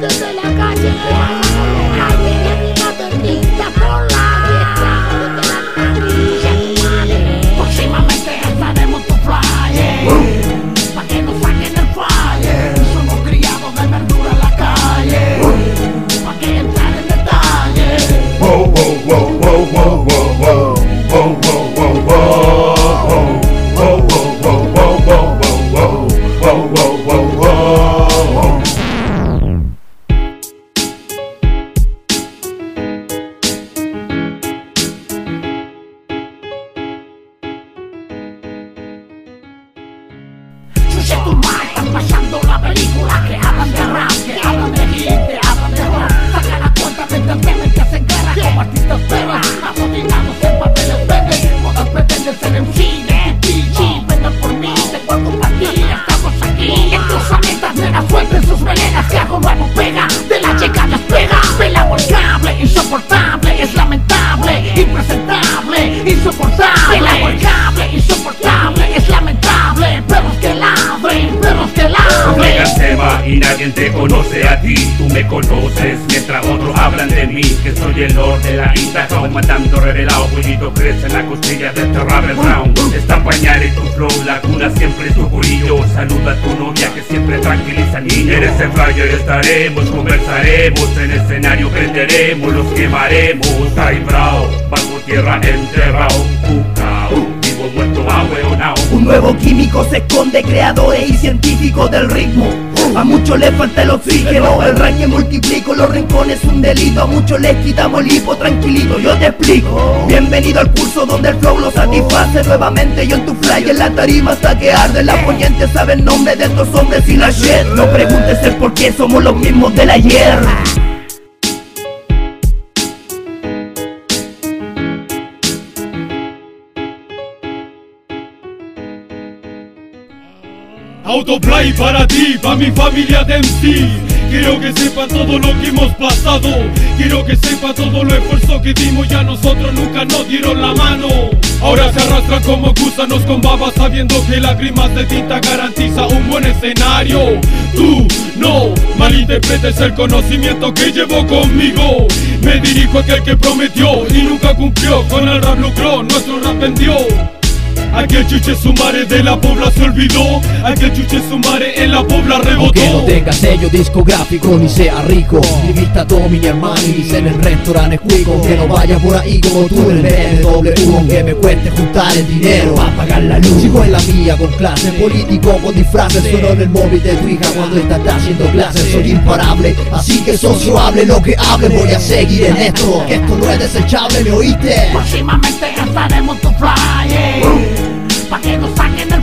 de la Chuche tu madre, están pasando la película Que hablan de rap, que hablan de hit, que hablan de rock. Saca la cuenta mientras temen que hacen guerra Como artistas perras, asodinados en papeles verdes Modas pretenden ser un cine, DJ Vengan por mí, tengo algo para ti, estamos aquí. En tus planetas, nenas suelten sus venenas Que algo nuevo pega, y nadie te conoce a ti. Tú me conoces mientras otros hablan de mí. Que soy el lord de la isla Comandando revelado. Bullito crece en la costilla de este rapper round Está pañal y tu flow La cuna siempre es tu curillo Saluda a tu novia que siempre tranquiliza niño. Eres el flyer estaremos Conversaremos. En escenario Prenderemos, los quemaremos. Ay bravo, bajo tierra enterrado Cucao, Un nuevo químico se esconde, creadores y científicos del ritmo. A muchos les falta el oxígeno, el ranking multiplico, los rincones un delito. A muchos les quitamos el hipo, tranquilito, yo te explico. Bienvenido al curso donde el flow lo satisface nuevamente. Yo en tu fly en la tarima hasta que arde. La poniente sabe el nombre de estos hombres y la shit. No preguntes el por qué somos los mismos del ayer. Autoplay para ti, para mi familia de MC Quiero que sepa todo lo que hemos pasado. Quiero que sepa todo lo esfuerzo que dimos. Ya nosotros nunca nos dieron la mano. Ahora se arrastran como gusanos con babas Sabiendo que lágrimas de tinta garantiza un buen escenario. Tú no malinterpretes el conocimiento que llevo conmigo. Me dirijo a aquel que prometió y nunca cumplió. Con el rap lucró, nuestro rap vendió Aquel chuche sumare de la pobla se olvidó. Aquel chuche sumare en la pobla rebotó. Aunque no tenga sello discográfico ni sea rico. Ni vista Tommy ni Armani ni en el restaurante cuico Que no vaya por ahí como tú en el BMW Aunque me cueste juntar el dinero. Para pagar la luz. Sigo en la mía con clase político con disfraces. Solo en el móvil de tu hija cuando está haciendo clases. Soy imparable, así que socio hable lo que hable. Voy a seguir en esto, que esto no es desechable, ¿me oíste? Próximamente estaremos tu flyer Pa' que nos saquen el